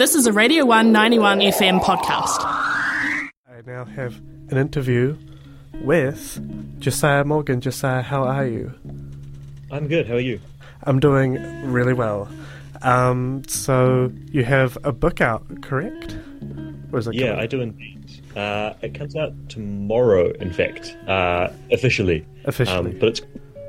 This is a Radio One 91 FM podcast. I now have an interview with Josiah Morgan. Josiah, how are you? I'm good. How are you? I'm doing really well. Um, so you have a book out, correct? Or is it yeah, coming? I do indeed. Uh, it comes out tomorrow, in fact, uh, officially. Officially, um, but it's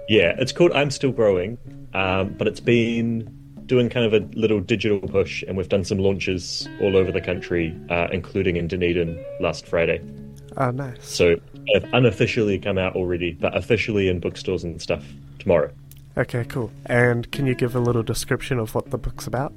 yeah, it's called I'm Still Growing, um, but it's been doing kind of a little digital push, and we've done some launches all over the country, uh, including in Dunedin last Friday. Oh, nice. So unofficially come out already, but officially in bookstores and stuff tomorrow. Okay, cool. And can you give a little description of what the book's about?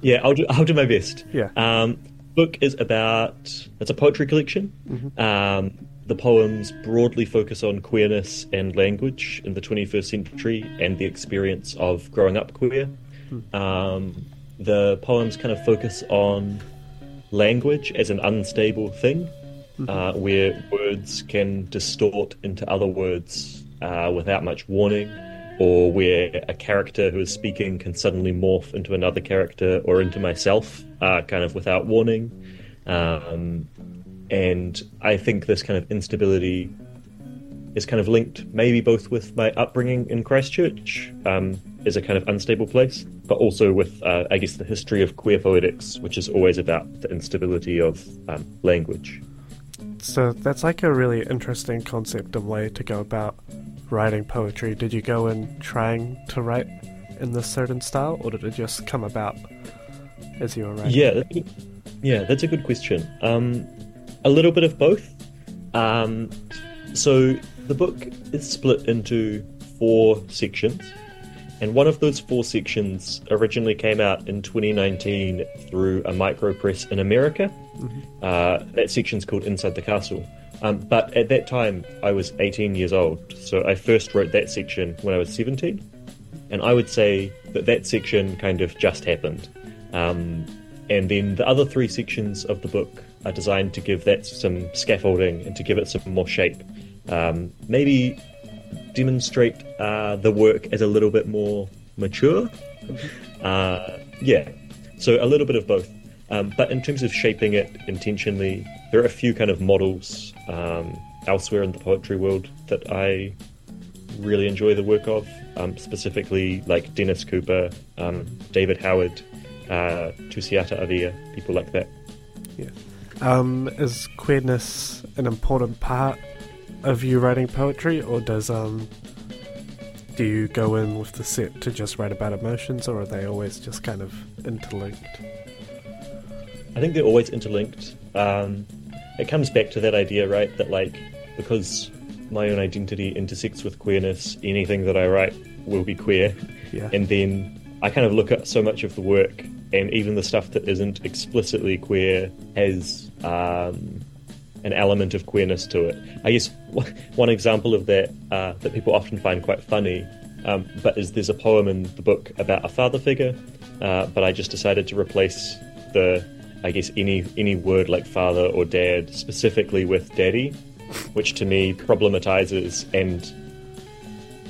Yeah, I'll do. I'll do my best. Yeah. Um, book is about. It's a poetry collection. Mm-hmm. Um, the poems broadly focus on queerness and language in the 21st century and the experience of growing up queer. Hmm. Um, the poems kind of focus on language as an unstable thing, mm-hmm. uh, where words can distort into other words uh, without much warning, or where a character who is speaking can suddenly morph into another character or into myself, uh, kind of without warning. Um, and I think this kind of instability is kind of linked maybe both with my upbringing in Christchurch um, as a kind of unstable place, but also with, uh, I guess, the history of queer poetics, which is always about the instability of um, language. So that's like a really interesting concept and way to go about writing poetry. Did you go in trying to write in this certain style, or did it just come about as you were writing? Yeah, yeah, that's a good question. Um, a little bit of both. Um, so the book is split into four sections, and one of those four sections originally came out in 2019 through a micro press in America. Mm-hmm. Uh, that section's called Inside the Castle. Um, but at that time, I was 18 years old, so I first wrote that section when I was 17. And I would say that that section kind of just happened. Um, and then the other three sections of the book are designed to give that some scaffolding and to give it some more shape. Um, maybe demonstrate uh, the work as a little bit more mature. Uh, yeah, so a little bit of both. Um, but in terms of shaping it intentionally, there are a few kind of models um, elsewhere in the poetry world that I really enjoy the work of, um, specifically like Dennis Cooper, um, David Howard, uh, Tusiata Avia, people like that. Yeah. Um, is queerness an important part of you writing poetry, or does um, do you go in with the set to just write about emotions, or are they always just kind of interlinked? I think they're always interlinked. Um, it comes back to that idea, right? That like because my own identity intersects with queerness, anything that I write will be queer. Yeah. And then I kind of look at so much of the work and even the stuff that isn't explicitly queer has um, an element of queerness to it. I guess one example of that uh, that people often find quite funny, um, but is there's a poem in the book about a father figure, uh, but I just decided to replace the I guess any any word like father or dad specifically with daddy, which to me problematizes and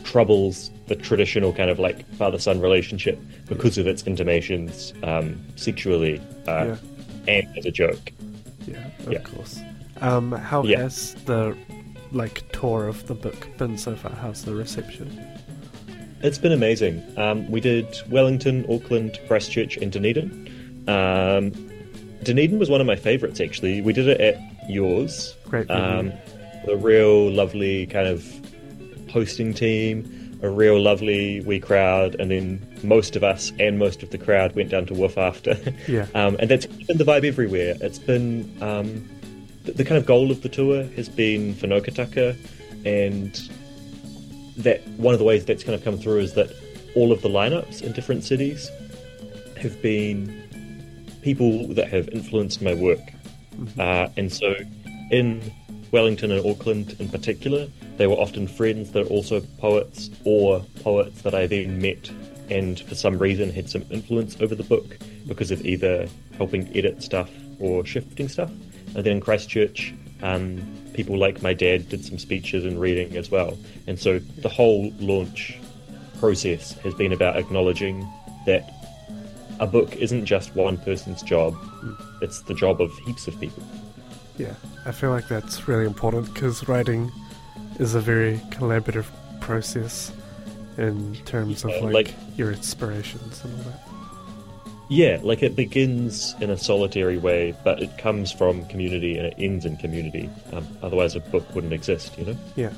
troubles the traditional kind of like father son relationship because of its intimations um, sexually uh, yeah. and as a joke. Yeah, of yeah. course. Um, how yeah. has the like tour of the book been so far? How's the reception? It's been amazing. Um, we did Wellington, Auckland, Christchurch, and Dunedin. Um, Dunedin was one of my favourites actually. We did it at yours. Great. Um, a real lovely kind of hosting team a real lovely wee crowd, and then most of us and most of the crowd went down to Woof after. Yeah. um, and that's been the vibe everywhere. It's been um, the, the, kind of goal of the tour has been whanaukataka, and that one of the ways that's kind of come through is that all of the lineups in different cities have been people that have influenced my work. Mm-hmm. Uh, and so in Wellington and Auckland in particular, they were often friends that are also poets or poets that I then met and for some reason had some influence over the book because of either helping edit stuff or shifting stuff. And then in Christchurch, um, people like my dad did some speeches and reading as well. And so the whole launch process has been about acknowledging that a book isn't just one person's job; it's the job of heaps of people. Yeah, I feel like that's really important because writing is a very collaborative process in terms of like, like- your inspirations and all that. Yeah, like it begins in a solitary way, but it comes from community and it ends in community. Um, otherwise, a book wouldn't exist, you know? Yeah.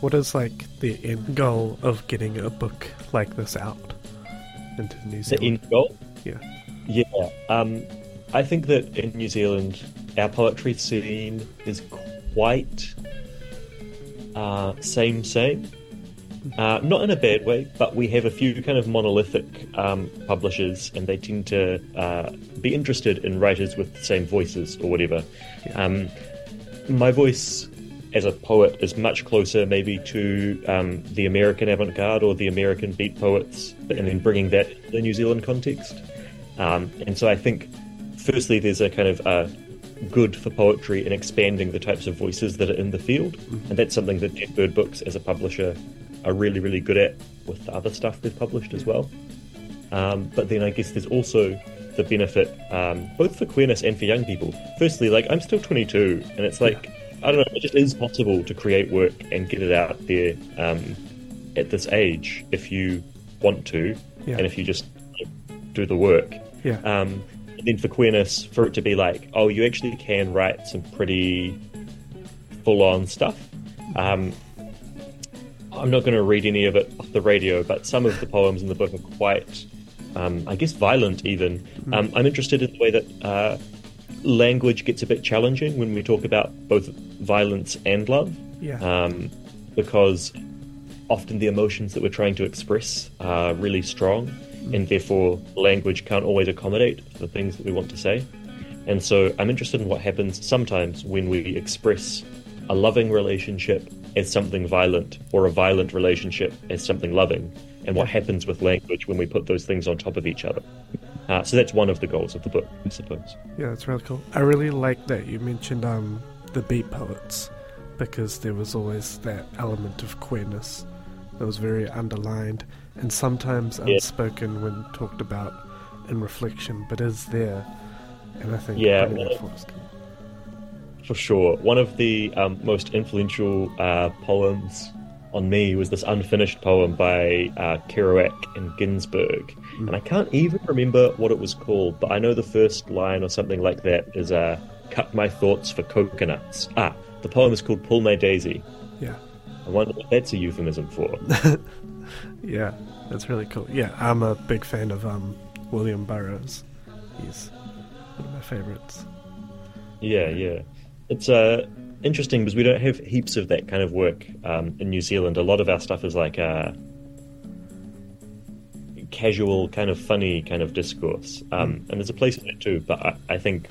What is like the end goal of getting a book like this out into New Zealand? The end goal? Yeah. Yeah. Um, I think that in New Zealand, our poetry scene is quite uh, same, same. Uh, not in a bad way, but we have a few kind of monolithic um, publishers, and they tend to uh, be interested in writers with the same voices or whatever. Um, my voice as a poet is much closer, maybe, to um, the American avant garde or the American beat poets, and then bringing that to the New Zealand context. Um, and so I think, firstly, there's a kind of uh, good for poetry in expanding the types of voices that are in the field, and that's something that Dead Bird Books as a publisher are really, really good at with the other stuff they've published as well. Um, but then I guess there's also the benefit um, both for queerness and for young people. Firstly, like I'm still 22, and it's like I don't know, it just is possible to create work and get it out there um, at this age if you want to, Yeah. and if you just do the work. Yeah. Um, and then for queerness, for it to be like, oh, you actually can write some pretty full-on stuff. Um, I'm not going to read any of it off the radio, but some of the poems in the book are quite, um, I guess, violent. Even um, I'm interested in the way that uh, language gets a bit challenging when we talk about both violence and love, Yeah. um, because often the emotions that we're trying to express are really strong, and therefore language can't always accommodate the things that we want to say. And so I'm interested in what happens sometimes when we express a loving relationship as something violent or a violent relationship as something loving, and what happens with language when we put those things on top of each other. Uh, so that's one of the goals of the book, I suppose. Yeah, that's really cool. I really like that you mentioned um, the beat poets because there was always that element of queerness that was very underlined and sometimes Yeah. unspoken when talked about in reflection, but is there. And I think Yeah, bringing well, that forward is cool. For sure. One of the um, most influential uh, poems on me was this unfinished poem by uh, Kerouac and Ginsberg. And I can't even remember what it was called, but I know the first line or something like that is uh, Cut my thoughts for coconuts. Ah, the poem is called Pull My Daisy. Yeah. I wonder what that's a euphemism for. Yeah, that's really cool. Yeah, I'm a big fan of um, William Burroughs. He's one of my favorites. Yeah, yeah. It's uh, interesting because we don't have heaps of that kind of work um, in New Zealand. A lot of our stuff is like uh, casual, kind of funny kind of discourse, um, and there's a place for that too. But I, I think,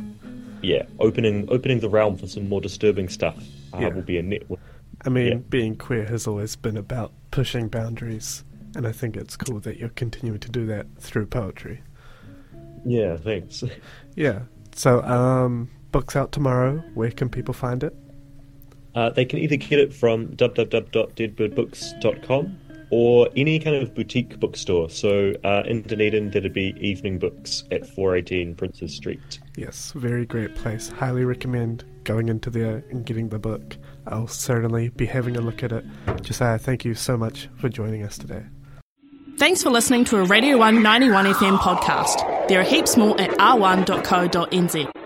yeah, opening opening the realm for some more disturbing stuff uh, Yeah. will be a network. I mean, Yeah. being queer has always been about pushing boundaries, and I think it's cool that you're continuing to do that through poetry. Yeah, thanks. Yeah. So, um, books out tomorrow. Where can people find it? Uh, they can either get it from www.deadbirdbooks.com or any kind of boutique bookstore. So uh, in Dunedin, that'd be Evening Books at 418 Princes Street. Yes, very great place. Highly recommend going into there and getting the book. I'll certainly be having a look at it. Josiah, thank you so much for joining us today. Thanks for listening to a Radio One 91 FM podcast. There are heaps more at r1.co.nz.